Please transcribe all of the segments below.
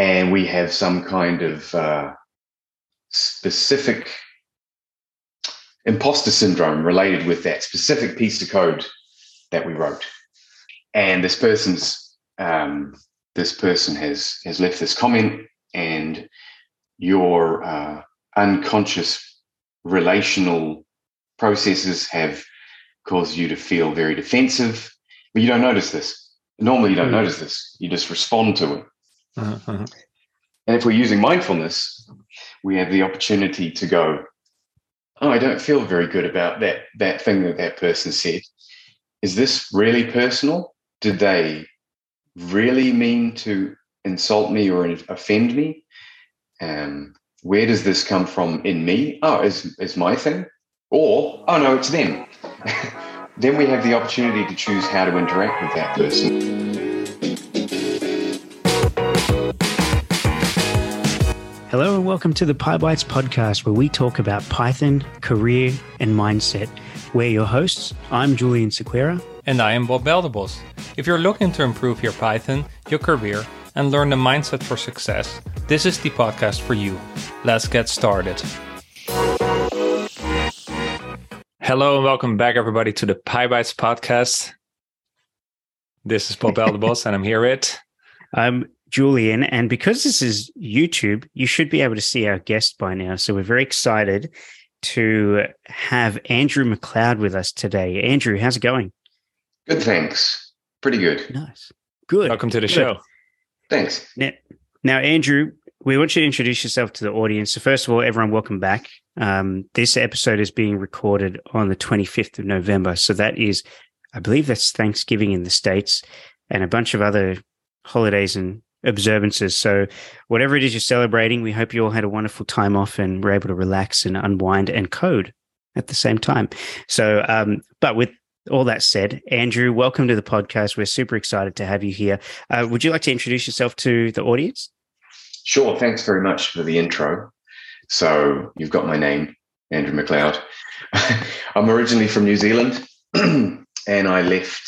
and we have some kind of uh, specific imposter syndrome related with that specific piece of code that we wrote. And this person's um, this person has has left this comment, and your uh, unconscious relational processes have caused you to feel very defensive, but you don't notice this. Normally, you don't mm. notice this. You just respond to it. Uh-huh. And if we're using mindfulness, we have the opportunity to go, "Oh, I don't feel very good about that that thing that that person said. Is this really personal? Did they really mean to insult me or offend me? Um, where does this come from in me? Oh, is is my thing? Or oh no, it's them. then we have the opportunity to choose how to interact with that person. Hello and welcome to the PyBites podcast, where we talk about Python, career, and mindset. We're your hosts. I'm Julian Sequeira. And I am Bob Belderbos. If you're looking to improve your Python, your career, and learn the mindset for success, this is the podcast for you. Let's get started. Hello and welcome back, everybody, to the PyBites podcast. This is Bob Belderbos, and I'm here with. I'm Julian. And because this is YouTube, you should be able to see our guest by now. So we're very excited to have Andrew McLeod with us today. Andrew, how's it going? Good, thanks. Pretty good. Nice. Good. Welcome to the good. show. Thanks. Now, now, Andrew, we want you to introduce yourself to the audience. So, first of all, everyone, welcome back. Um, this episode is being recorded on the 25th of November. So, that is, I believe that's Thanksgiving in the States and a bunch of other holidays and observances. So, whatever it is you're celebrating, we hope you all had a wonderful time off and were able to relax and unwind and code at the same time. So, um, but with all that said, Andrew, welcome to the podcast. We're super excited to have you here. Uh, would you like to introduce yourself to the audience? Sure. Thanks very much for the intro. So, you've got my name, Andrew McLeod. I'm originally from New Zealand and I left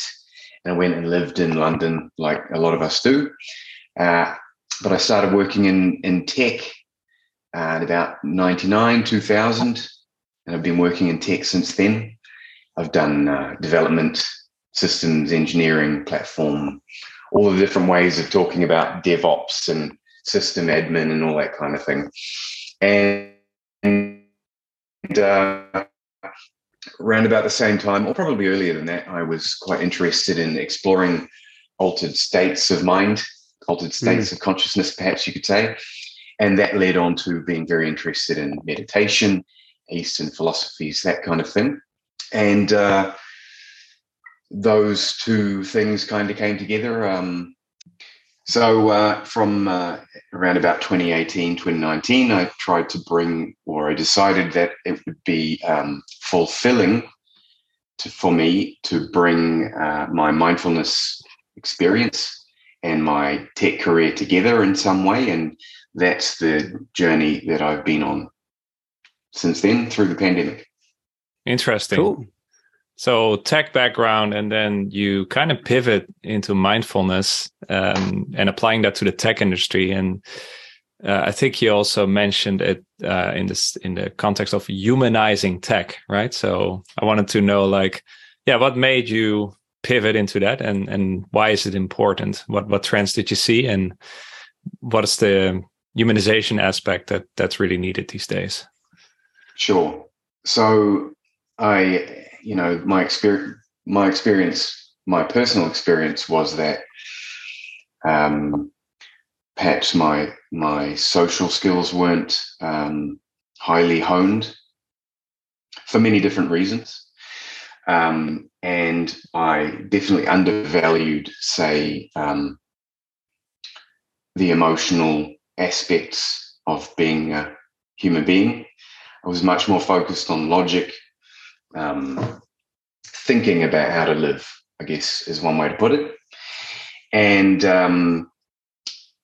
and I went and lived in London like a lot of us do. Uh, but I started working in in tech uh, about 99, 2000, and I've been working in tech since then. I've done uh, development, systems engineering, platform, all the different ways of talking about DevOps and system admin and all that kind of thing. And, and uh, around about the same time, or probably earlier than that, I was quite interested in exploring altered states of mind altered states mm. of consciousness, perhaps you could say. And that led on to being very interested in meditation, Eastern philosophies, that kind of thing. And uh, those two things kind of came together. Um, so uh, from uh, around about 2018, 2019, I tried to bring, or I decided that it would be um, fulfilling to, for me to bring uh, my mindfulness experience and my tech career together in some way. And that's the journey that I've been on since then through the pandemic. Interesting. Cool. So tech background, and then you kind of pivot into mindfulness um, and applying that to the tech industry. And uh, I think you also mentioned it uh, in this in the context of humanizing tech, right? So I wanted to know, like, yeah, what made you pivot into that? And and why is it important? What what trends did you see? And what is the humanization aspect that that's really needed these days? Sure. So i you know my experience my experience my personal experience was that um perhaps my my social skills weren't um highly honed for many different reasons um, and I definitely undervalued, say, um, the emotional aspects of being a human being. I was much more focused on logic, um, thinking about how to live, I guess is one way to put it. And um,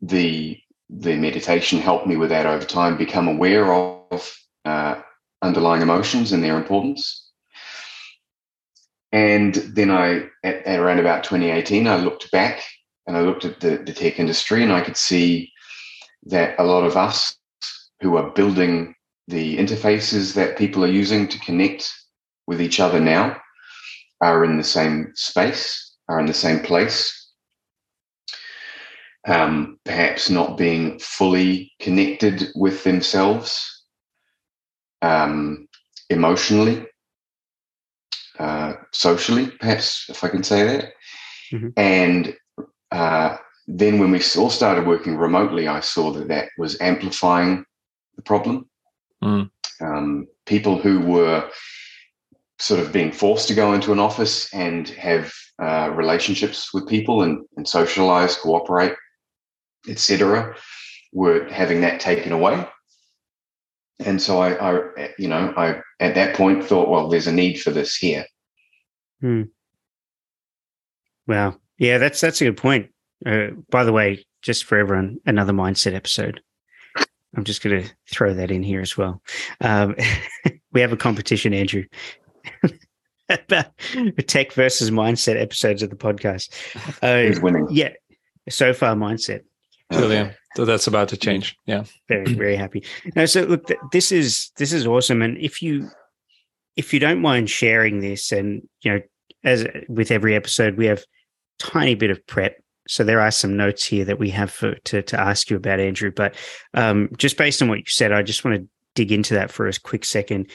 the the meditation helped me with that over time, become aware of uh, underlying emotions and their importance. And then I, at, at, around about 2018, I looked back and I looked at the, the tech industry and I could see that a lot of us who are building the interfaces that people are using to connect with each other now are in the same space, are in the same place. Um, perhaps not being fully connected with themselves um, emotionally, uh, socially, perhaps, if I can say that. Mm-hmm. And uh, then when we all started working remotely, I saw that that was amplifying the problem. Mm. Um, people who were sort of being forced to go into an office and have uh, relationships with people and, and socialize, cooperate, etc., were having that taken away. And so I, I, you know, I at that point thought, well, there's a need for this here. Hmm. Wow. Yeah, that's that's a good point. Uh, by the way, just for everyone, another mindset episode. I'm just going to throw that in here as well. Um, we have a competition, Andrew, about tech versus mindset episodes of the podcast. Uh, Who's winning? Yeah, so far mindset. Brilliant. So that's about to change. Yeah, very very happy. No, so look, this is this is awesome, and if you if you don't mind sharing this, and you know, as with every episode, we have tiny bit of prep so there are some notes here that we have for, to to ask you about, Andrew. But um, just based on what you said, I just want to dig into that for a quick second.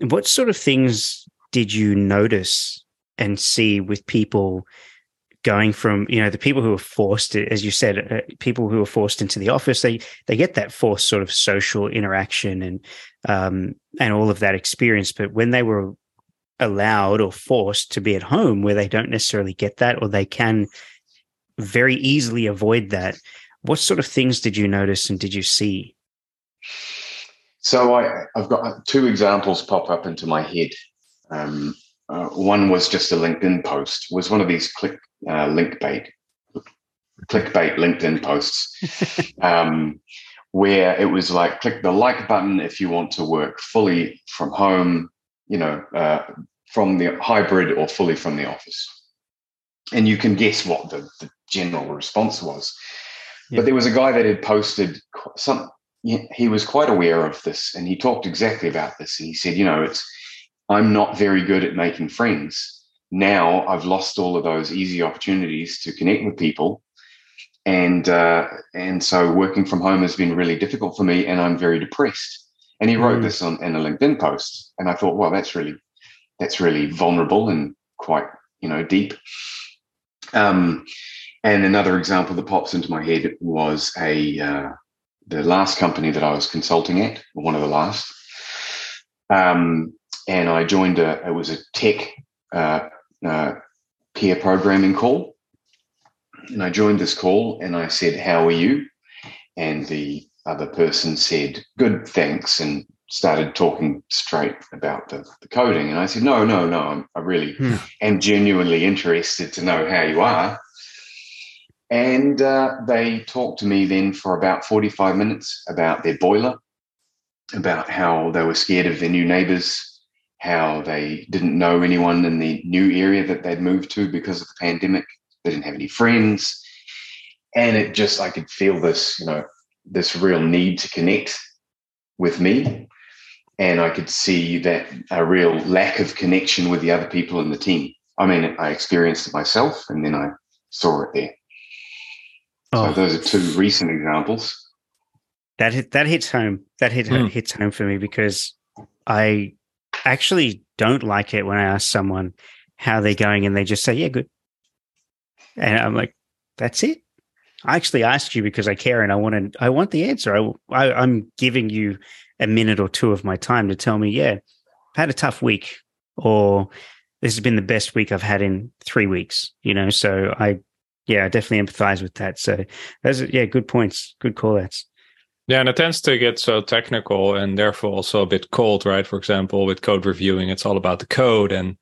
What sort of things did you notice and see with people going from you know the people who are forced as you said uh, people who are forced into the office they they get that forced sort of social interaction and um and all of that experience but when they were allowed or forced to be at home where they don't necessarily get that or they can very easily avoid that. What sort of things did you notice and did you see? So I, have got two examples pop up into my head. Um, uh, one was just a LinkedIn post. Was one of these click uh, link bait, clickbait LinkedIn posts, um, where it was like click the like button if you want to work fully from home. You know, uh, from the hybrid or fully from the office and you can guess what the, the general response was. Yeah. But there was a guy that had posted some. He was quite aware of this, and he talked exactly about this. And he said, "You know, it's I'm not very good at making friends. Now I've lost all of those easy opportunities to connect with people, and uh, and so working from home has been really difficult for me, and I'm very depressed." And he wrote mm. this on in a LinkedIn post, and I thought, "Well, that's really that's really vulnerable and quite you know deep." Um, and another example that pops into my head was a uh, the last company that I was consulting at, one of the last. Um, and I joined a it was a tech uh, uh, pair programming call, and I joined this call and I said, "How are you?" And the other person said, "Good, thanks," and started talking straight about the, the coding. And I said, no, no, no, I'm, I really hmm. am genuinely interested to know how you are. And uh, they talked to me then for about 45 minutes about their boiler, about how they were scared of their new neighbors, how they didn't know anyone in the new area that they'd moved to because of the pandemic. They didn't have any friends. And it just, I could feel this, you know, this real need to connect with me and I could see that a real lack of connection with the other people in the team. I mean, I experienced it myself, and then I saw it there. Oh. So those are two recent examples. That hit, that hits home. That hit mm. hits home for me because I actually don't like it when I ask someone how they're going and they just say, "Yeah, good," and I'm like, "That's it." I actually asked you because I care and I want to. I want the answer. I, I I'm giving you a minute or two of my time to tell me, yeah, I've had a tough week, or this has been the best week I've had in three weeks. You know, so I, yeah, I definitely empathize with that. So those, are, yeah, good points, good call outs. Yeah, and it tends to get so technical and therefore also a bit cold, right? For example, with code reviewing, it's all about the code and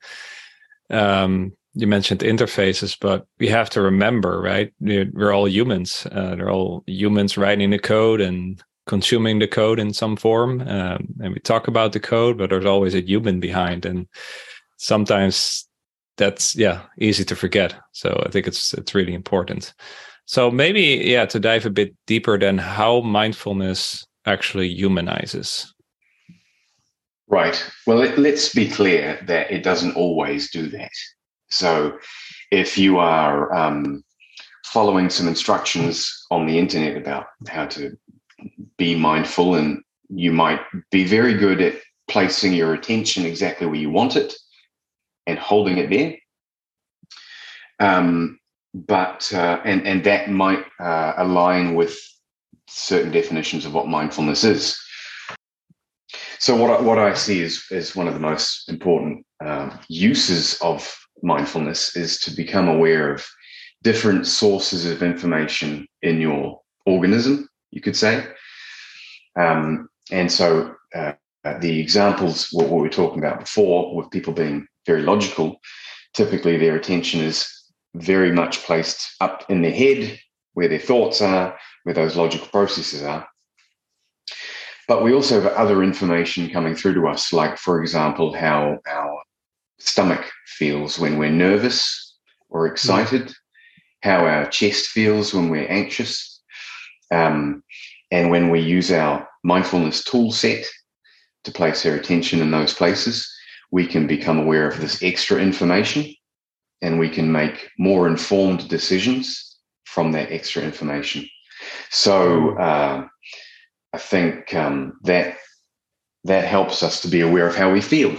um, you mentioned interfaces, but we have to remember, right? We're all humans. Uh, they're all humans writing the code and consuming the code in some form. Um, and we talk about the code, but there's always a human behind, and sometimes that's yeah easy to forget. So I think it's it's really important. So maybe, yeah, to dive a bit deeper, than how mindfulness actually humanizes. Right. Well, let, us be clear that it doesn't always do that. So, if you are um, following some instructions on the internet about how to be mindful, and you might be very good at placing your attention exactly where you want it and holding it there. Um, but uh, and and that might uh, align with certain definitions of what mindfulness is. So what I, what I see is is one of the most important um, uses of mindfulness is to become aware of different sources of information in your organism. You could say, um, and so uh, the examples what we were talking about before with people being very logical, typically their attention is very much placed up in their head, where their thoughts are, where those logical processes are. But we also have other information coming through to us, like, for example, how our stomach feels when we're nervous or excited, mm. how our chest feels when we're anxious. Um, and when we use our mindfulness tool set to place our attention in those places, we can become aware of this extra information and we can make more informed decisions from that extra information. So uh, I think um, that that helps us to be aware of how we feel,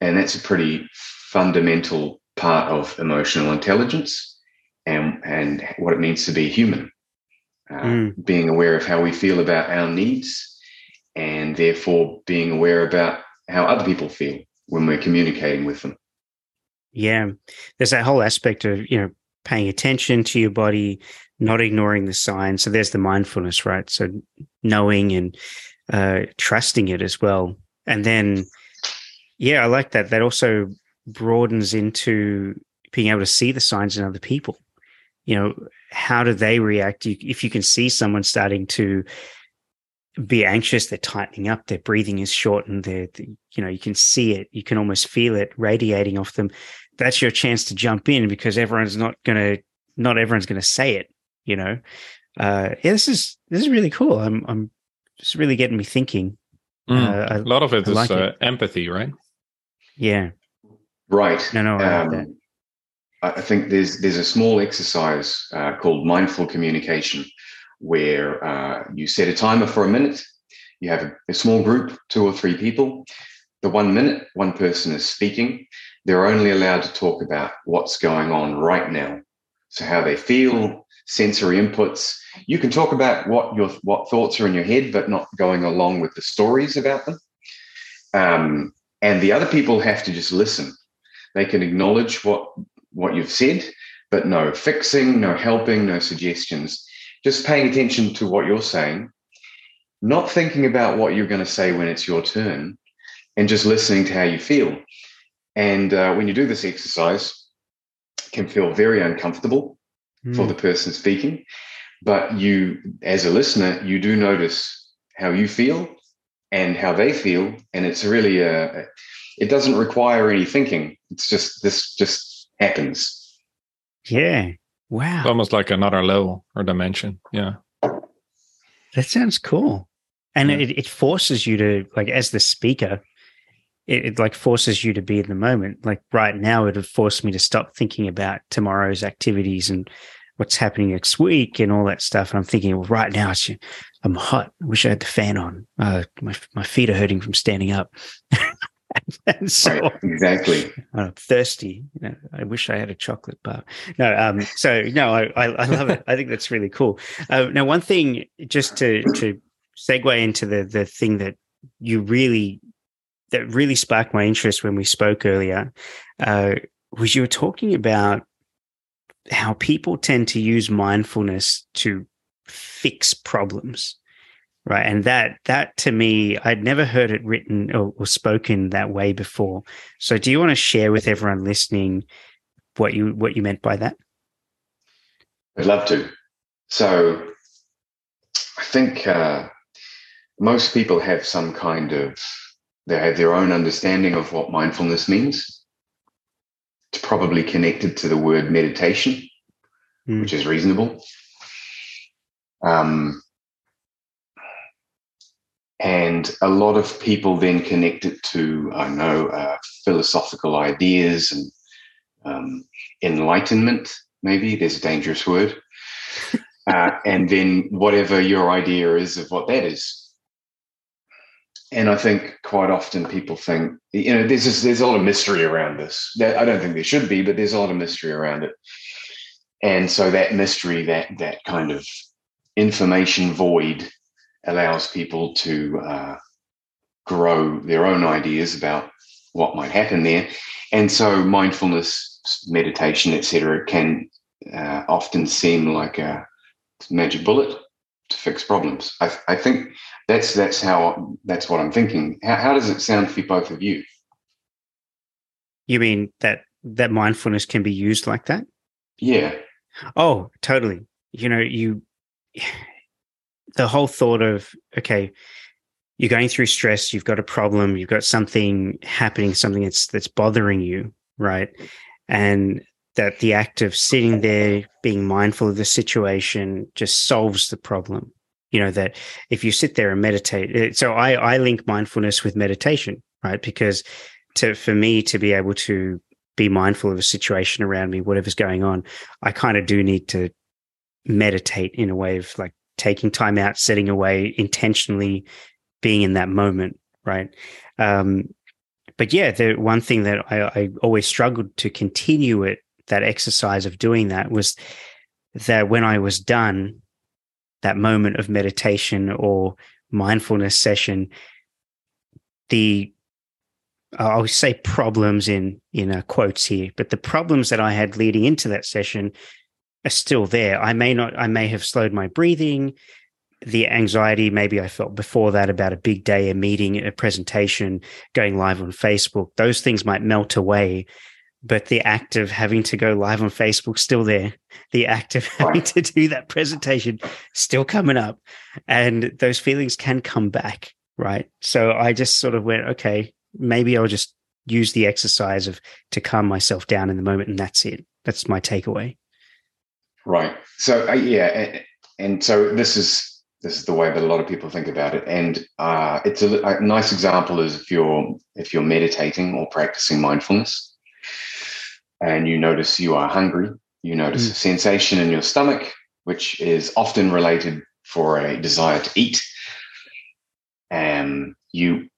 and that's a pretty fundamental part of emotional intelligence and and what it means to be human. Uh, mm. Being aware of how we feel about our needs, and therefore being aware about how other people feel when we're communicating with them. Yeah, there's that whole aspect of you know paying attention to your body, not ignoring the signs. So there's the mindfulness, right? So knowing and uh, trusting it as well, and then yeah, I like that. That also broadens into being able to see the signs in other people. You know, how do they react? If you can see someone starting to be anxious, they're tightening up, their breathing is shortened, they're, you know, you can see it, you can almost feel it radiating off them. That's your chance to jump in because everyone's not going to, not everyone's going to say it, you know? Uh, yeah, this is, this is really cool. I'm, I'm just really getting me thinking. Mm. Uh, I, a lot of it I is like uh, it. empathy, right? Yeah. Right. No, no, I, um, I think there's, there's a small exercise uh, called mindful communication where uh, you set a timer for a minute. You have a, a small group, two or three people. The one minute, one person is speaking. They're only allowed to talk about what's going on right now. So how they feel, sensory inputs. You can talk about what your what thoughts are in your head, but not going along with the stories about them. Um, and the other people have to just listen. They can acknowledge what what you've said, but no fixing, no helping, no suggestions just paying attention to what you're saying, not thinking about what you're going to say when it's your turn, and just listening to how you feel. And uh, when you do this exercise, it can feel very uncomfortable mm. for the person speaking. But you, as a listener, you do notice how you feel and how they feel. And it's really a, it doesn't require any thinking. It's just, this just happens. Yeah. Wow. It's almost like another level or dimension. Yeah. That sounds cool. And yeah. it, it forces you to, like, as the speaker, it, it, like forces you to be in the moment. Like right now, it would force me to stop thinking about tomorrow's activities and what's happening next week and all that stuff. And I'm thinking, well, right now, it's, I'm hot. I wish I had the fan on. Uh, my, my feet are hurting from standing up. and so right, exactly I'm thirsty. You know, I wish I had a chocolate bar. No, um, so no, I, I, love it. I think that's really cool. Uh, now, one thing just to to segue into the the thing that you really that really sparked my interest when we spoke earlier uh, was you were talking about how people tend to use mindfulness to fix problems right and that that to me i'd never heard it written or, or, spoken that way before so do you want to share with everyone listening what you what you meant by that i'd love to so i think uh, most people have some kind of they have their own understanding of what mindfulness means it's probably connected to the word meditation mm. which is reasonable. Um, and a lot of people then connect it to, I know, uh, philosophical ideas and um, enlightenment, maybe. There's a dangerous word. uh, and then whatever your idea is of what that is. And I think quite often people think, you know, there's just, there's a lot of mystery around this. I don't think there should be, but there's a lot of mystery around it. And so that mystery, that that kind of information void, allows people to uh, grow their own ideas about what might happen there. And so mindfulness, meditation, etc., can uh, often seem like a magic bullet to fix problems. I, I, think that's that's how that's what I'm thinking. How, how does it sound for both of you? You mean that that mindfulness can be used like that? Yeah. Oh, totally. You know, you the whole thought of okay, you're going through stress, you've got a problem, you've got something happening, something that's that's bothering you, right? And that the act of sitting there, being mindful of the situation, just solves the problem. You know that if you sit there and meditate, eh, so I I link mindfulness with meditation, right? Because to for me to be able to be mindful of a situation around me, whatever's going on, I kind of do need to meditate in a way of like taking time out, setting away, intentionally being in that moment, right? Um, but yeah, the one thing that I, I always struggled to continue it that exercise of doing that was that when I was done, that moment of meditation or mindfulness session, the I'll say problems in in uh, quotes here, but the problems that I had leading into that session are still there. I may not, I may have slowed my breathing. The anxiety maybe I felt before that about a big day, a meeting, a presentation, going live on Facebook, those things might melt away but the act of having to go live on Facebook still there. The act of having to do that presentation still coming up, and those feelings can come back, right? So I just sort of went, okay, maybe I'll just use the exercise of to calm myself down in the moment, and that's it. That's my takeaway. Right. So uh, yeah, and, and, so this is this is the way that a lot of people think about it, and uh, it's a, a nice example is if you're if you're meditating or practicing mindfulness and you notice you are hungry, you notice mm. a sensation in your stomach, which is often related for a desire to eat. And you,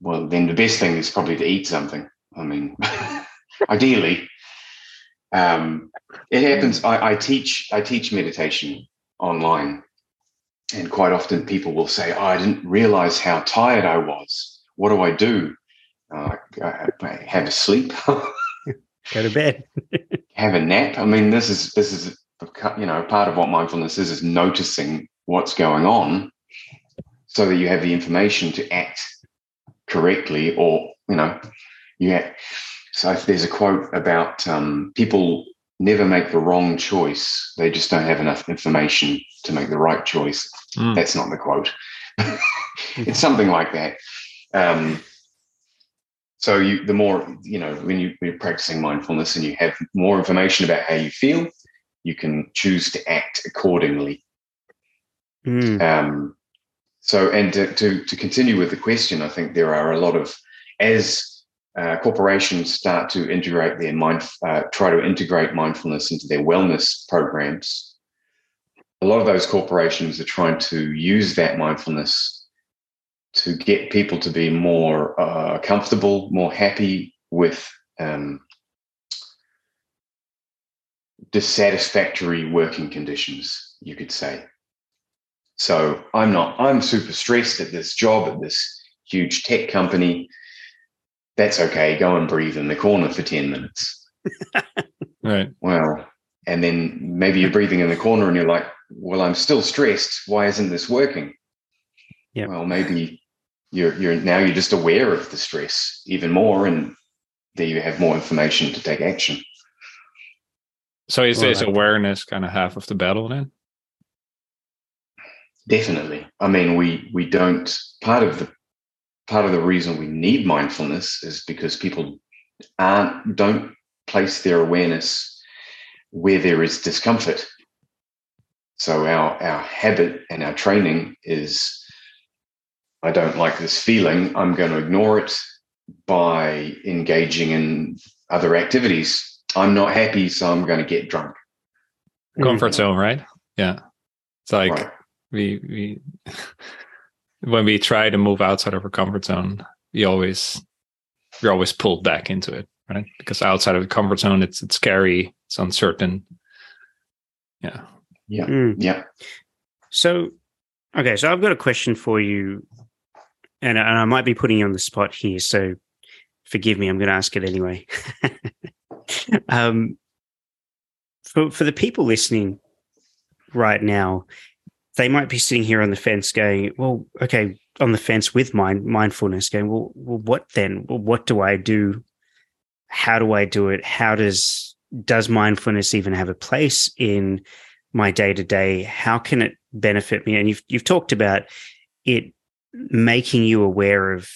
well, then the best thing is probably to eat something. I mean, ideally, um, it happens. I, I teach. I teach meditation online, and quite often people will say, "Oh, I didn't realize how tired I was. What do I do? Uh, I, I have a sleep." Go to bed. have a nap. I mean, this is this is you know part of what mindfulness is is noticing what's going on, so that you have the information to act correctly, or you know, you. Have, so there's a quote about um, people never make the wrong choice; they just don't have enough information to make the right choice. Mm. That's not the quote. it's something like that. Um, so you, the more you know, when, you, when you're practicing mindfulness and you have more information about how you feel, you can choose to act accordingly. Mm. Um, so, and to, to, to continue with the question, I think there are a lot of as uh, corporations start to integrate their mind, uh, try to integrate mindfulness into their wellness programs. A lot of those corporations are trying to use that mindfulness to get people to be more uh, comfortable, more happy with um, dissatisfactory working conditions, you could say. So I'm not, I'm super stressed at this job at this huge tech company. That's okay. Go and breathe in the corner for 10 minutes. right. Well, and then maybe you're breathing in the corner and you're like, well, I'm still stressed. Why isn't this working? Yeah. Well, maybe you're you're now you're just aware of the stress even more and there you have more information to take action so is well, this awareness kind of half of the battle then definitely i mean we we don't part of the part of the reason we need mindfulness is because people aren't don't place their awareness where there is discomfort So our our habit and our training is I don't like this feeling, I'm going to ignore it by engaging in other activities. I'm not happy, so I'm going to get drunk. Comfort mm. zone, right? Yeah. It's like right. we we when we try to move outside of our comfort zone, we always you're always pulled back into it, right? Because outside of the comfort zone, it's it's scary, it's uncertain. Yeah. Yeah. Mm. Yeah. So, okay, so I've got a question for you, and, and I might be putting you on the spot here. So, forgive me. I'm going to ask it anyway. um, for for the people listening right now, they might be sitting here on the fence, going, "Well, okay, on the fence with mind mindfulness, going, well, well, what then? Well, what do I do? How do I do it? How does does mindfulness even have a place in my day to day? How can it benefit me? And you've you've talked about it making you aware of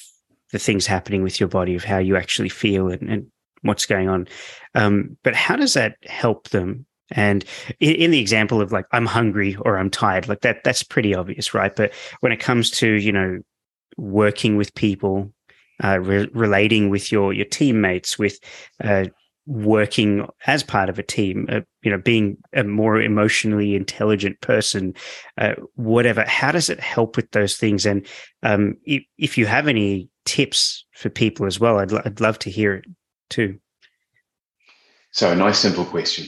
the things happening with your body, of how you actually feel and, and what's going on. Um, but how does that help them? And in, in, the example of like I'm hungry or I'm tired, like that, that's pretty obvious, right? But when it comes to you know working with people, uh, re- relating with your your teammates, with uh, working as part of a team, uh, you know, being a more emotionally intelligent person, uh, whatever. How does it help with those things? And um, if, if, you have any tips for people as well, I'd, I'd love to hear it too. So, a nice, simple question.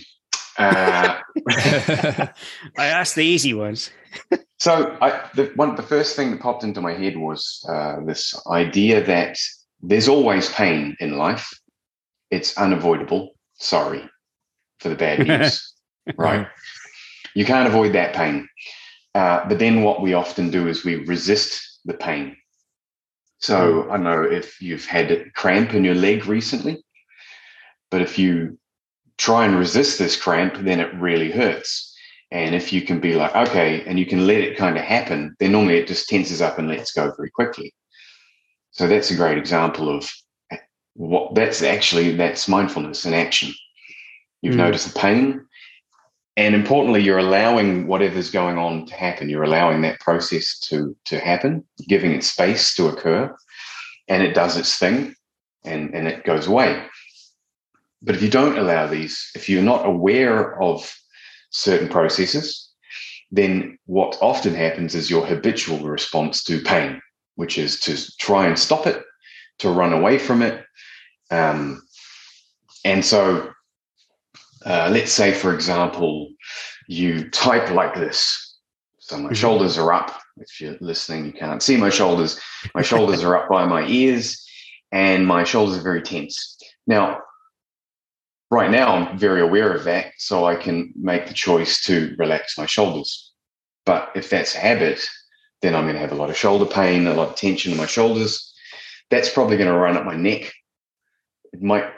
Uh, I asked the easy ones. so, I, the one, the first thing that popped into my head was uh, this idea that there's always pain in life it's unavoidable. Sorry for the bad news, right? You can't avoid that pain. Uh, but then what we often do is we resist the pain. So hmm. I don't know if you've had a cramp in your leg recently, but if you try and resist this cramp, then it really hurts. And if you can be like, okay, and you can let it kind of happen, then normally it just tenses up and lets go very quickly. So that's a great example of what that's actually that's mindfulness in action. You've mm. noticed the pain, and importantly, you're allowing whatever's going on to happen. You're allowing that process to to happen, giving it space to occur, and it does its thing, and and it goes away. But if you don't allow these, if you're not aware of certain processes, then what often happens is your habitual response to pain, which is to try and stop it, to run away from it, um, and so, uh, let's say, for example, you type like this. So my mm-hmm. shoulders are up. If you're listening, you can't see my shoulders. My shoulders are up by my ears, and my shoulders are very tense. Now, right now, I'm very aware of that, so I can make the choice to relax my shoulders. But if that's a habit, then I'm going to have a lot of shoulder pain, a lot of tension in my shoulders. That's probably going to run up my neck it might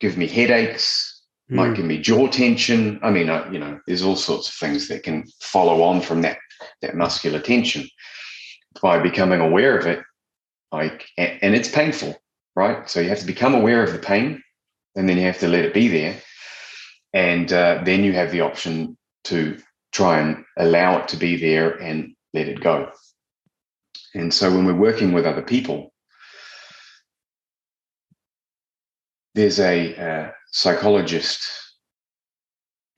give me headaches, mm. might give me jaw tension. I mean, uh, you know, there's all sorts of things that can follow on from that that muscular tension. By becoming aware of it, like, and it's painful, right? So you have to become aware of the pain, and then you have to let it be there, and uh, then you have the option to try and allow it to be there and let it go. And so when we're working with other people, there's a uh, psychologist,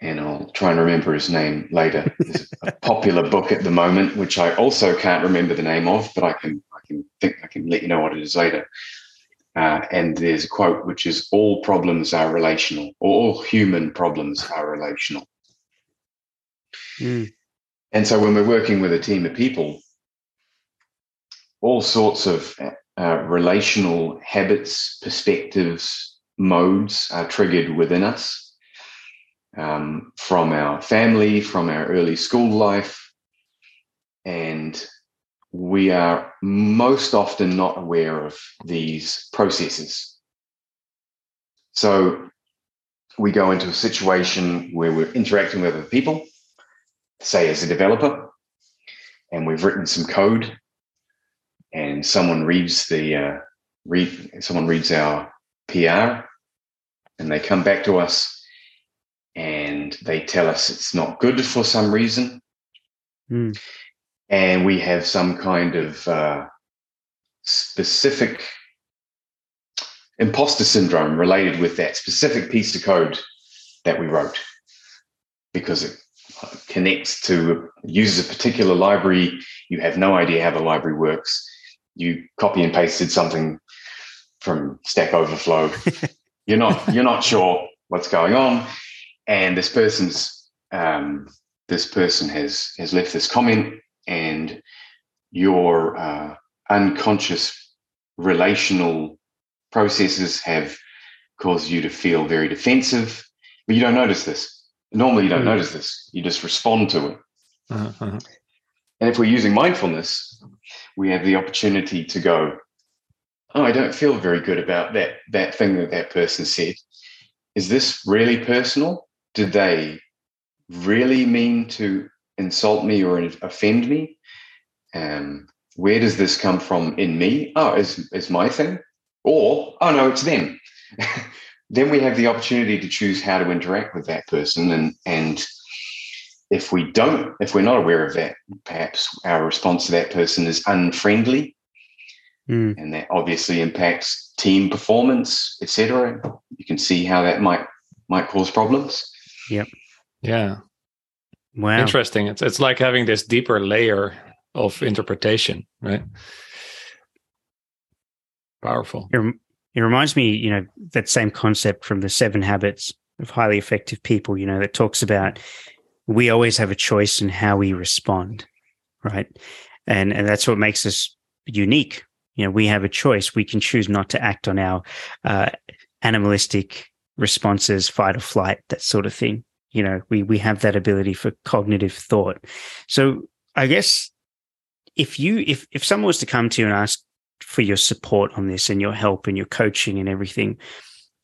and I'll try and remember his name later. There's a popular book at the moment, which I also can't remember the name of, but I can I can think I can let you know what it is later. Uh, and there's a quote which is all problems are relational, all human problems are relational. Mm. And so when we're working with a team of people, all sorts of uh, relational habits, perspectives, modes are triggered within us um, from our family, from our early school life. And we are most often not aware of these processes. So we go into a situation where we're interacting with other people, say as a developer, and we've written some code, and someone reads the uh, read someone reads our PR, and they come back to us and they tell us it's not good for some reason. Mm. And we have some kind of uh, specific imposter syndrome related with that specific piece of code that we wrote because it connects to uses a particular library. You have no idea how the library works. You copy and pasted something from Stack Overflow. you're not you're not sure what's going on, and this person's um, this person has has left this comment, and your uh, unconscious relational processes have caused you to feel very defensive, but you don't notice this. Normally, you don't mm. notice this. You just respond to it. Uh-huh. And if we're using mindfulness, we have the opportunity to go, "Oh, I don't feel very good about that that thing that that person said. Is this really personal? Did they really mean to insult me or offend me? Um, where does this come from in me? Oh, is is my thing? Or oh no, it's them." then we have the opportunity to choose how to interact with that person and and if we don't if we're not aware of that perhaps our response to that person is unfriendly mm. and that obviously impacts team performance etc you can see how that might might cause problems yep yeah wow interesting it's, it's like having this deeper layer of interpretation right powerful You're, it reminds me, you know, that same concept from the seven habits of highly effective people, you know, that talks about we always have a choice in how we respond, right? And and that's what makes us unique. You know, we have a choice. We can choose not to act on our uh, animalistic responses, fight or flight, that sort of thing. You know, we we have that ability for cognitive thought. So I guess if you if if someone was to come to you and ask for your support on this and your help and your coaching and everything.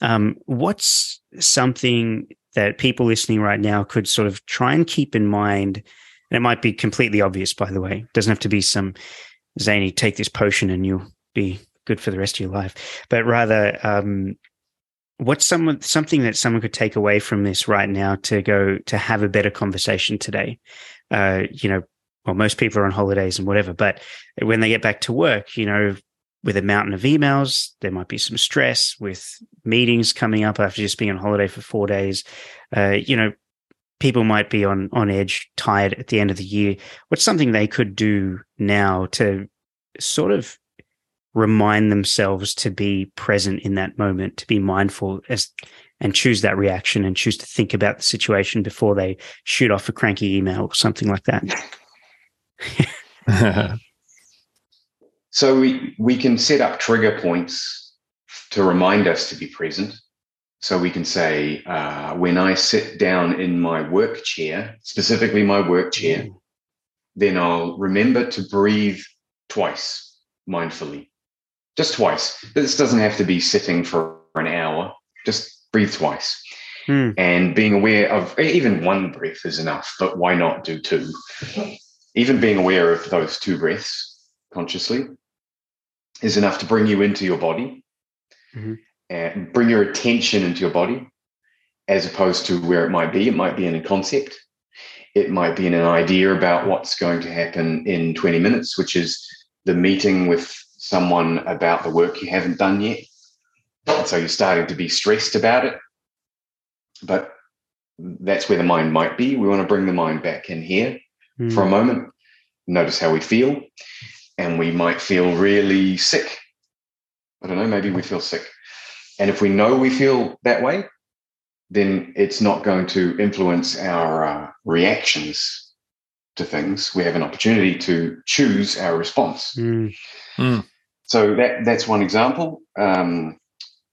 Um, what's something that people listening right now could sort of try and keep in mind? And it might be completely obvious, by the way. It doesn't have to be some zany, take this potion and you'll be good for the rest of your life. But rather, um, what's someone something that someone could take away from this right now to go to have a better conversation today? Uh, you know, well, most people are on holidays and whatever, but when they get back to work, you know, with a mountain of emails, there might be some stress with meetings coming up after just being on holiday for four days. Uh, you know, people might be on on edge, tired at the end of the year. What's something they could do now to sort of remind themselves to be present in that moment, to be mindful as and choose that reaction and choose to think about the situation before they shoot off a cranky email or something like that. so we, we can set up trigger points to remind us to be present. So we can say, uh, when I sit down in my work chair, specifically my work chair, mm. then I'll remember to breathe twice mindfully, just twice. This doesn't have to be sitting for an hour, just breathe twice. Mm. And being aware of even one breath is enough, but why not do two? even being aware of those two breaths consciously is enough to bring you into your body mm-hmm. and bring your attention into your body as opposed to where it might be. It might be in a concept, it might be in an idea about what's going to happen in 20 minutes, which is the meeting with someone about the work you haven't done yet. And so you're starting to be stressed about it. But that's where the mind might be. We want to bring the mind back in here mm. for a moment, notice how we feel, and we might feel really sick. I don't know, maybe we feel sick. And if we know we feel that way, then it's not going to influence our uh, reactions to things. We have an opportunity to choose our response. Mm. Mm. So that that's one example. Um,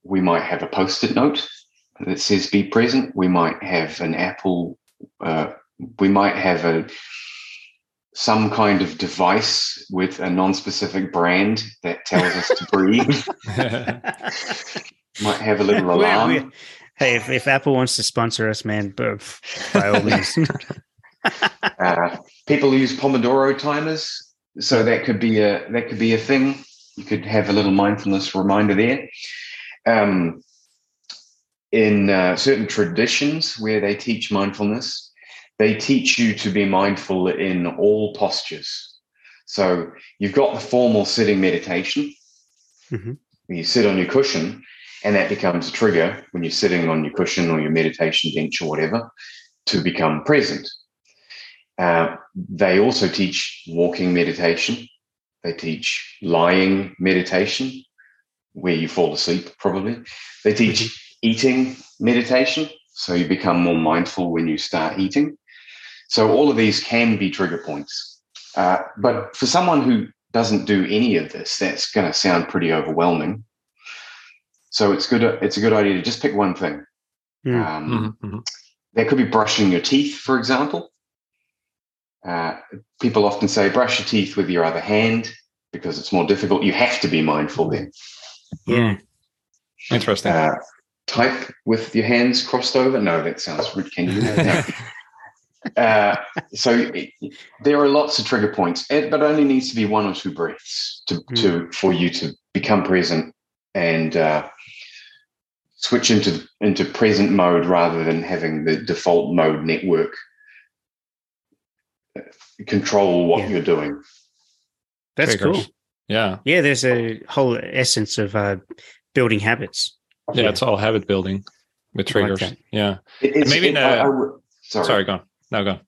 we might have a post-it note that says "Be present." We might have an Apple. Uh, we might have a some kind of device with a non-specific brand that tells us to breathe. Might have a little alarm. we hey, if, if, Apple wants to sponsor us, man, by all means. uh, people use Pomodoro timers, so that could be a that could be a thing. You could have a little mindfulness reminder there. Um, in uh, certain traditions where they teach mindfulness, they teach you to be mindful in all postures. So you've got the formal sitting meditation. Mm-hmm. You sit on your cushion, and that becomes a trigger when you're sitting on your cushion or your meditation bench or whatever to become present. Uh, they also teach walking meditation. They teach lying meditation, where you fall asleep, probably. They teach mm-hmm. eating meditation. So you become more mindful when you start eating. So all of these can be trigger points. Uh, but for someone who doesn't do any of this, that's going to sound pretty overwhelming. So it's good. It's a good idea to just pick one thing. Mm. Um, mm-hmm. mm-hmm. That could be brushing your teeth, for example. Uh, people often say brush your teeth with your other hand because it's more difficult. You have to be mindful then. Yeah. Interesting. Uh, type with your hands crossed over. No, that sounds rude. Can you? No. uh, so it, there are lots of trigger points, but only needs to be one or two breaths to, mm. to for you to become present and uh, switch into into present mode rather than having the default mode network control what yeah. you're doing. That's Triggers. cool. Yeah. Yeah, there's a whole essence of uh, building habits. Yeah, yeah, it's all habit building with triggers. Like yeah. It, maybe it, I, I, sorry. sorry, go on. No, go on.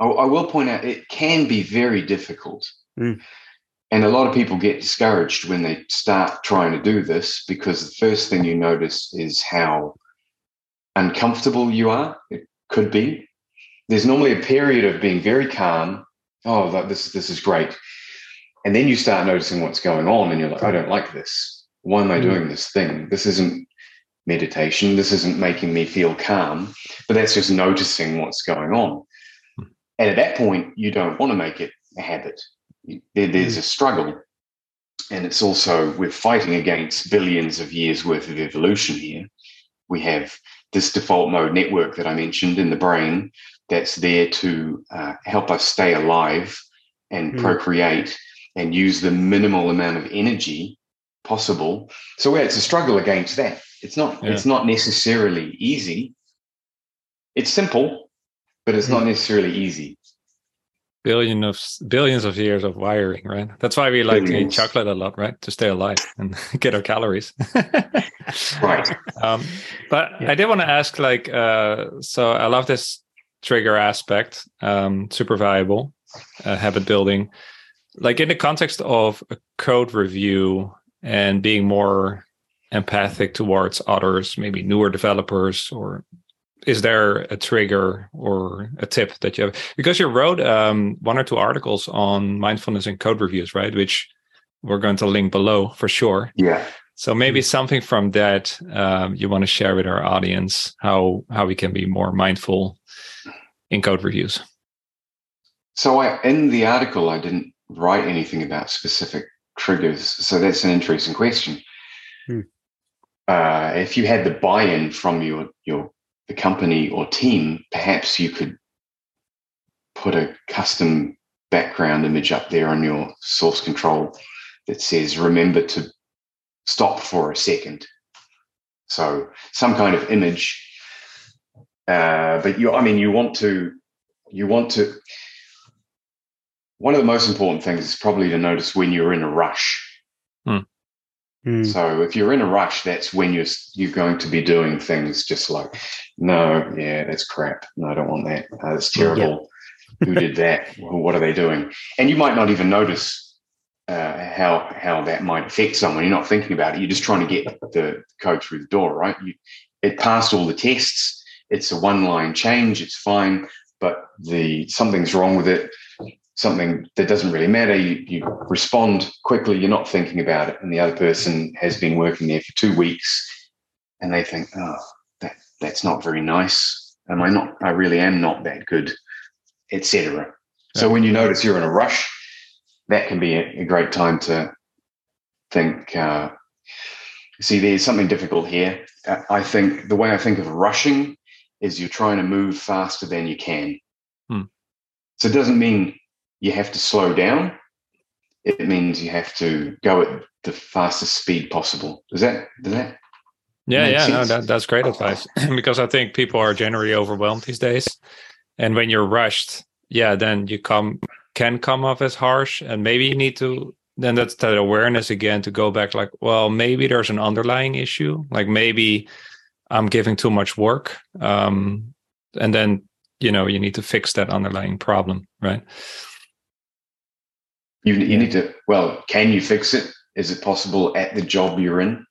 I, I, will point out it can be very difficult. Mm. And a lot of people get discouraged when they start trying to do this because the first thing you notice is how uncomfortable you are. It could be. There's normally a period of being very calm. Oh, this this is great. And then you start noticing what's going on and you're like, I don't like this. Why am I doing mm. this thing? This isn't meditation. This isn't making me feel calm, but that's just noticing what's going on. And at that point, you don't want to make it a habit there, there's mm. a struggle. And it's also, we're fighting against billions of years worth of evolution here. We have this default mode network that I mentioned in the brain that's there to uh, help us stay alive and mm. procreate and use the minimal amount of energy possible. So yeah, it's a struggle against that. It's not yeah. it's not necessarily easy. It's simple, but it's mm. not necessarily easy billion of billions of years of wiring, right? That's why we like billions. to eat chocolate a lot, right? To stay alive and get our calories. right. Um, but yeah. I did want to ask, like, uh, so I love this trigger aspect, um, super valuable, uh, habit building. Like in the context of a code review and being more empathic towards others, maybe newer developers or is there a trigger or a tip that you have? Because you wrote um, one or two articles on mindfulness and code reviews, right? Which we're going to link below for sure. Yeah. So maybe something from that um, you want to share with our audience how how we can be more mindful in code reviews. So I, in the article, I didn't write anything about specific triggers. So that's an interesting question. Hmm. Uh, if you had the buy-in from your your the company or team, perhaps you could put a custom background image up there on your source control that says, remember to stop for a second. So some kind of image. Uh, but you, I mean, you want to, you want to, one of the most important things is probably to notice when you're in a rush. Hmm. Mm. So if you're in a rush, that's when you're you're going to be doing things just like, no, yeah, that's crap. No, I don't want that. Uh, that's terrible. Who did that? what are they doing? And you might not even notice uh, how how that might affect someone. You're not thinking about it. You're just trying to get the code through the door, right? You, it passed all the tests. It's a one line change. It's fine, but the something's wrong with it something that doesn't really matter. You, you respond quickly, you're not thinking about it. And the other person has been working there for two weeks and they think, oh, that, that's not very nice. Am I not, I really am not that good, etc. So when you notice you're in a rush, that can be a, a great time to think, uh, see, there's something difficult here. I think the way I think of rushing is you're trying to move faster than you can. Hmm. So it doesn't mean you have to slow down. It means you have to go at the fastest speed possible. Does that does that Yeah, yeah, no, that, that's great advice because I think people are generally overwhelmed these days, and when you're rushed, yeah, then you come can come off as harsh, and maybe you need to then that's that awareness again to go back like, well, maybe there's an underlying issue, like maybe I'm giving too much work, um, and then you know you need to fix that underlying problem, right? You you need to well, can you fix it? Is it possible at the job you're in?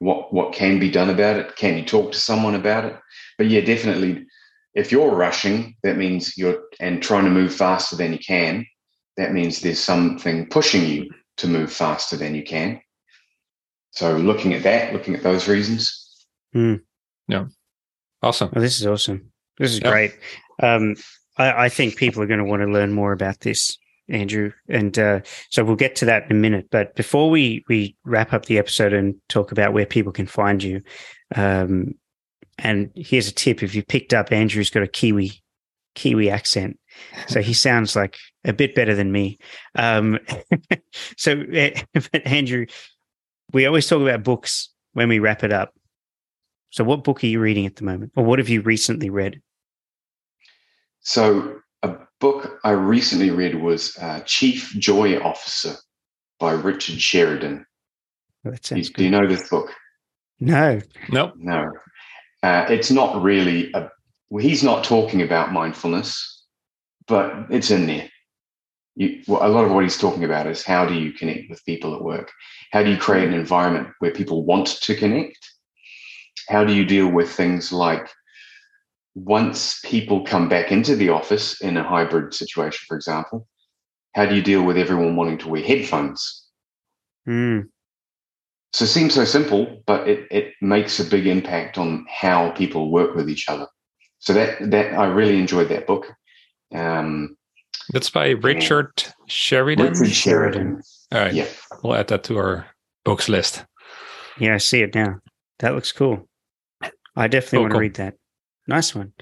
what what can be done about it can you talk to someone about it but yeah definitely if you're rushing that means you're and trying to move faster than you can that means there's something pushing you to move faster than you can so looking at that looking at those reasons mm. yeah awesome oh, this is awesome this is great um, I, I think people are going to want to learn more about this Andrew. And uh, so we'll get to that in a minute. But before we we wrap up the episode and talk about where people can find you, um, and here's a tip: if you picked up, Andrew's got a Kiwi Kiwi accent, so he sounds like a bit better than me. Um, so, but Andrew, we always talk about books when we wrap it up. So, what book are you reading at the moment, or what have you recently read? So, a book I recently read was uh, Chief Joy Officer by Richard Sheridan. That sounds do, do you know this book? No. Nope. No. Uh, it's not really a, well, he's not talking about mindfulness, but it's in there. You, well, a lot of what he's talking about is how do you connect with people at work? How do you create an environment where people want to connect? How do you deal with things like once people come back into the office in a hybrid situation, for example, how do you deal with everyone wanting to wear headphones? Mm. So it seems so simple, but it, it makes a big impact on how people work with each other. So that that I really enjoyed that book. Um, That's by Richard Sheridan. Richard Sheridan. All right. Yeah. We'll add that to our books list. Yeah, I see it now. That looks cool. I definitely cool, want to cool. read that. Nice one.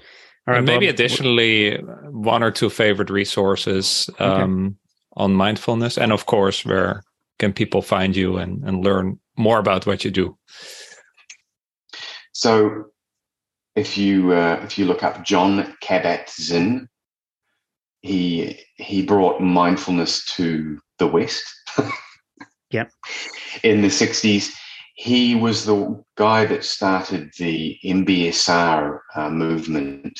All right, and maybe Bob. additionally, one or two favorite resources um, okay. on mindfulness, and of course, where can people find you and, and learn more about what you do? So, if you uh, if you look up Jon Kabat-Zinn, he he brought mindfulness to the West. yep. In the '60s, he was the guy that started the MBSR uh, movement,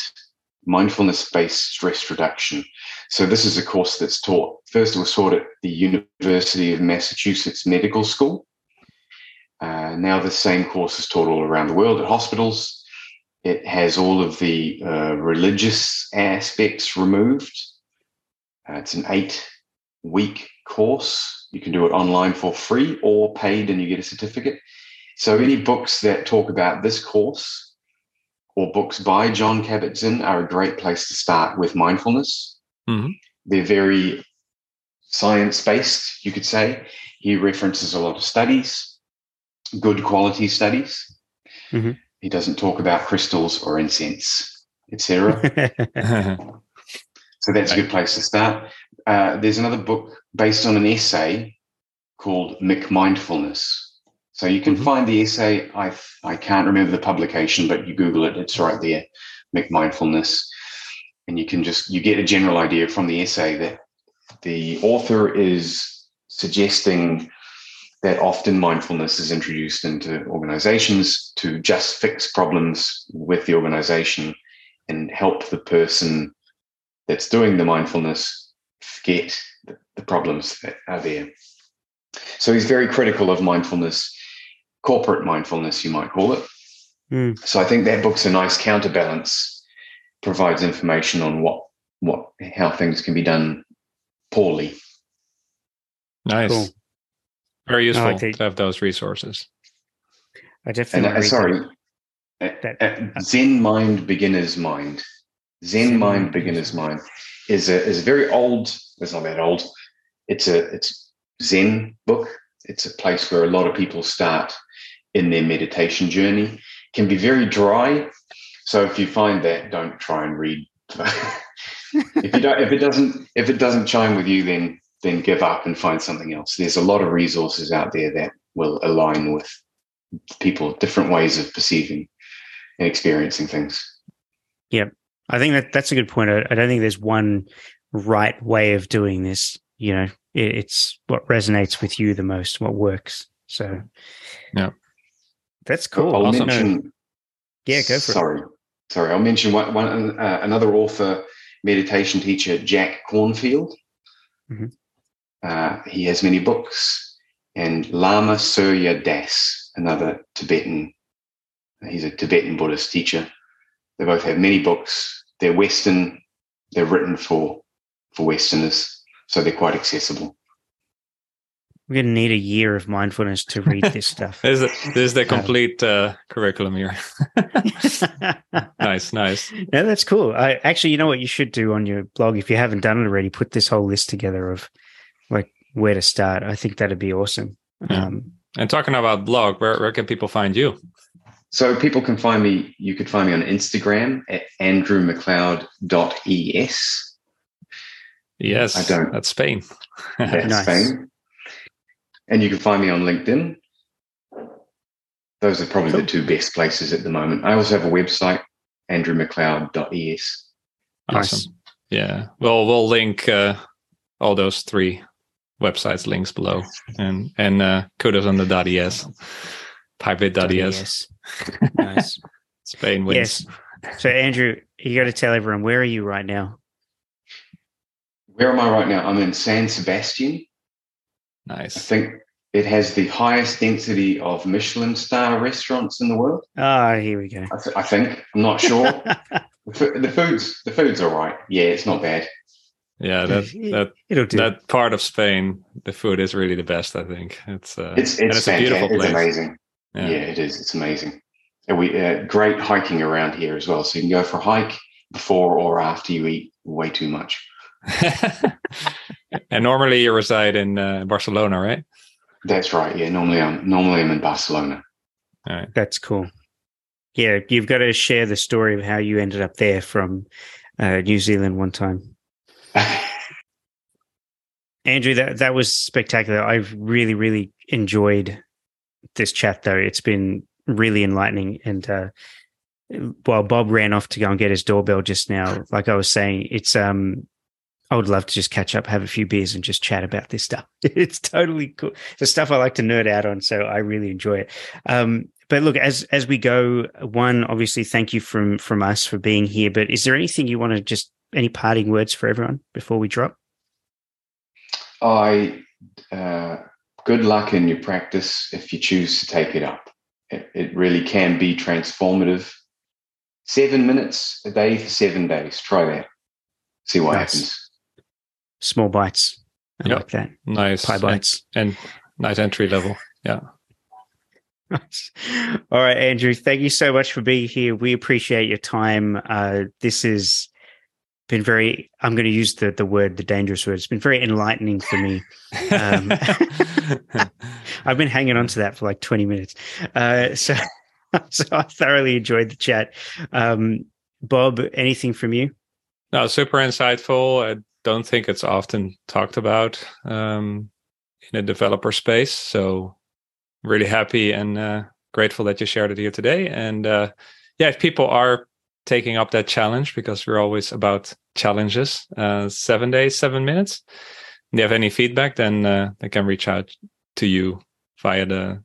mindfulness based stress reduction. So, this is a course that's taught, first, it was taught at the University of Massachusetts Medical School. Uh, now, the same course is taught all around the world at hospitals. It has all of the uh, religious aspects removed. Uh, it's an eight week course. You can do it online for free or paid and you get a certificate. So any books that talk about this course or books by Jon Kabat-Zinn are a great place to start with mindfulness. Mm-hmm. They're very science based, you could say. He references a lot of studies, good quality studies. Mm-hmm. He doesn't talk about crystals or incense, etc. so that's a good place to start. Uh, there's another book based on an essay called McMindfulness. So you can mm-hmm. find the essay. I I can't remember the publication, but you Google it. It's right there, McMindfulness, and you can just you get a general idea from the essay that the author is suggesting that often mindfulness is introduced into organizations to just fix problems with the organization and help the person that's doing the mindfulness forget the, the problems that are there. So he's very critical of mindfulness, corporate mindfulness, you might call it. Mm. So I think that book's a nice counterbalance, provides information on what what how things can be done poorly. Nice. Cool. Very useful like to have those resources. I definitely. And, uh, sorry, that. Uh, Zen Mind Beginner's Mind. Zen, Zen Mind Beginner's Mind is a is a very old. It's not that old. It's a it's Zen book. It's a place where a lot of people start in their meditation journey. Can be very dry. So if you find that, don't try and read. if you don't, if it doesn't, if it doesn't chime with you, then then give up and find something else. There's a lot of resources out there that will align with people different ways of perceiving and experiencing things. Yeah, I think that that's a good point. I, I don't think there's one right way of doing this. You know, it, it's what resonates with you the most, what works. So, yeah, that's cool. I'll awesome. mention. Yeah, go for sorry. it. Sorry, sorry. I'll mention one, one uh, another author, meditation teacher, Jack Kornfield. Mm-hmm. Uh, he has many books, and Lama Surya Das, another Tibetan. He's a Tibetan Buddhist teacher. They both have many books. They're Western. They're written for for Westerners, so they're quite accessible. We're going to need a year of mindfulness to read this stuff. this, is, this is the complete uh, curriculum here. nice, nice. Yeah, that's cool. I actually, you know what you should do on your blog if you haven't done it already. Put this whole list together of like where to start. I think that'd be awesome. Yeah. Um, and talking about blog, where where can people find you? So people can find me. You could find me on Instagram at andrewmcleod.es. Yes, I don't. That's Spain. that's nice. Spain. And you can find me on LinkedIn. Those are probably cool. the two best places at the moment. I also have a website, andrewmcleod.es. Awesome. Nice. Yeah. Well, we'll link uh, all those three websites links below and and uh, kudos on the .es, pybit.es. nice. Spain wins. Yes. So Andrew, you got to tell everyone where are you right now? Where am I right now? I'm in San Sebastian. Nice. I think it has the highest density of Michelin star restaurants in the world. Ah, oh, here we go. I, th- I, think. I'm not sure. the, the food's the food's all right. Yeah, it's not bad. Yeah, that that It'll do. that part of Spain, the food is really the best. I think it's uh, it's it's, it's a beautiful place. It's amazing. Yeah. yeah. it is. It's amazing. And we uh, great hiking around here as well. So you can go for a hike before or after you eat way too much. and normally you reside in uh, Barcelona, right? That's right. Yeah, normally I'm normally I'm in Barcelona. All right. That's cool. Yeah, you've got to share the story of how you ended up there from uh, New Zealand one time. Andrew, that that was spectacular. I've really, really enjoyed this chat, though. It's been really enlightening. And uh, while Bob ran off to go and get his doorbell just now, like I was saying, it's um I would love to just catch up, have a few beers, and just chat about this stuff. It's totally cool. The stuff I like to nerd out on, so I really enjoy it. Um, but look, as as we go, one obviously, thank you from from us for being here. But is there anything you want to just any parting words for everyone before we drop? I uh, good luck in your practice if you choose to take it up. It, it really can be transformative. Seven minutes a day for seven days. Try that. See what nice. happens small bites. I yep. like that. Nice. PyBites. And, and nice entry level. Yeah. All right, Andrew, thank you so much for being here. We appreciate your time. Uh, this has been very, I'm going to use the, the word, the dangerous word. It's been very enlightening for me. Um, I've been hanging on to that for like 20 minutes. Uh, so, so I thoroughly enjoyed the chat. Um, Bob, anything from you? No, super insightful I don't think it's often talked about um, in a developer space. So really happy and uh, grateful that you shared it here today. And uh, yeah, if people are taking up that challenge, because we're always about challenges, uh, seven days, seven minutes. If you have any feedback, then uh, they can reach out to you via the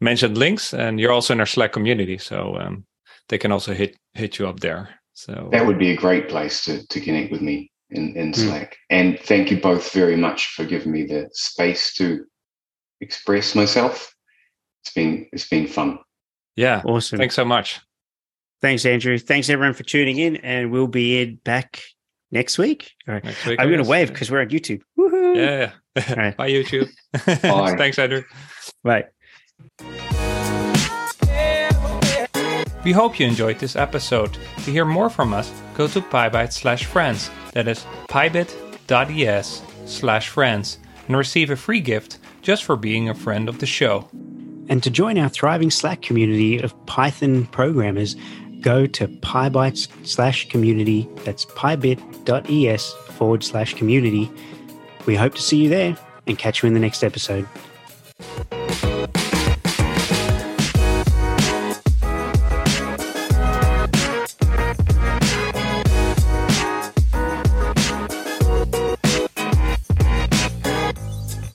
mentioned links. And you're also in our Slack community, so um, they can also hit hit you up there. So that would be a great place to to connect with me in, in hmm. Slack. Mm. And thank you both very much for giving me the space to express myself. It's been it's been fun. Yeah. Awesome. Thanks so much. Thanks, Andrew. Thanks everyone for tuning in. And we'll be in back next week. All right. Next week I'm going to wave because we're on YouTube. Woo-hoo. Yeah. All right. Bye, YouTube. Bye. Thanks, Andrew. Bye. We hope you enjoyed this episode. To hear more from us, go to pybit slash friends. That is pybit.es slash friends and receive a free gift just for being a friend of the show. And to join our thriving Slack community of Python programmers, go to pybite slash community. That's pybit.es forward slash community. We hope to see you there and catch you in the next episode.